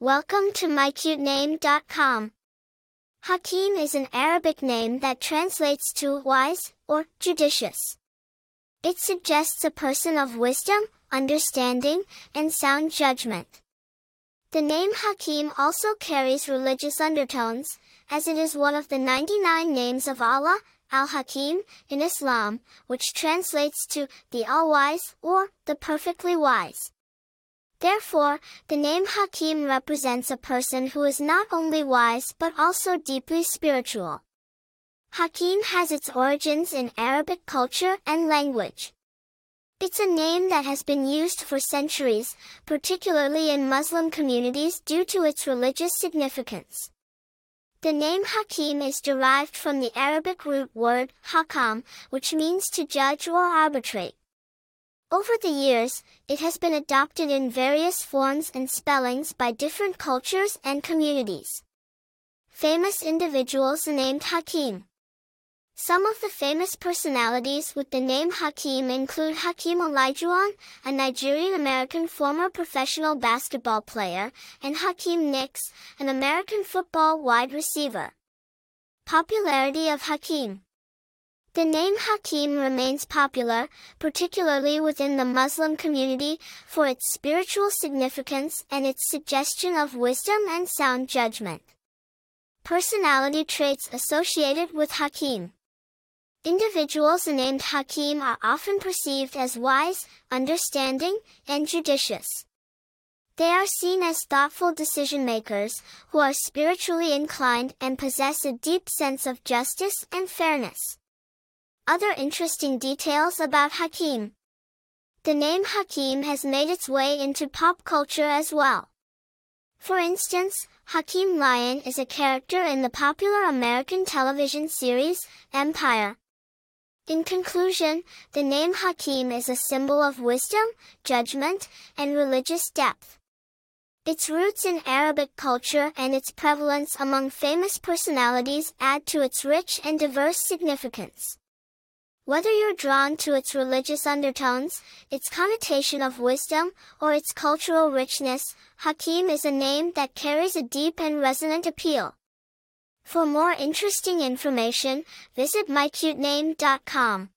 Welcome to mycutename.com. Hakeem is an Arabic name that translates to wise or judicious. It suggests a person of wisdom, understanding, and sound judgment. The name Hakeem also carries religious undertones, as it is one of the 99 names of Allah, Al-Hakim, in Islam, which translates to the All-Wise or the Perfectly Wise. Therefore, the name Hakeem represents a person who is not only wise but also deeply spiritual. Hakeem has its origins in Arabic culture and language. It's a name that has been used for centuries, particularly in Muslim communities due to its religious significance. The name Hakeem is derived from the Arabic root word hakam, which means to judge or arbitrate. Over the years, it has been adopted in various forms and spellings by different cultures and communities. Famous individuals named Hakeem. Some of the famous personalities with the name Hakeem include Hakeem Olajuwon, a Nigerian-American former professional basketball player, and Hakeem Nicks, an American football wide receiver. Popularity of Hakeem the name Hakeem remains popular, particularly within the Muslim community, for its spiritual significance and its suggestion of wisdom and sound judgment. Personality traits associated with Hakeem Individuals named Hakeem are often perceived as wise, understanding, and judicious. They are seen as thoughtful decision makers, who are spiritually inclined and possess a deep sense of justice and fairness. Other interesting details about Hakeem. The name Hakeem has made its way into pop culture as well. For instance, Hakeem Lyon is a character in the popular American television series, Empire. In conclusion, the name Hakeem is a symbol of wisdom, judgment, and religious depth. Its roots in Arabic culture and its prevalence among famous personalities add to its rich and diverse significance. Whether you're drawn to its religious undertones, its connotation of wisdom, or its cultural richness, Hakeem is a name that carries a deep and resonant appeal. For more interesting information, visit mycutename.com.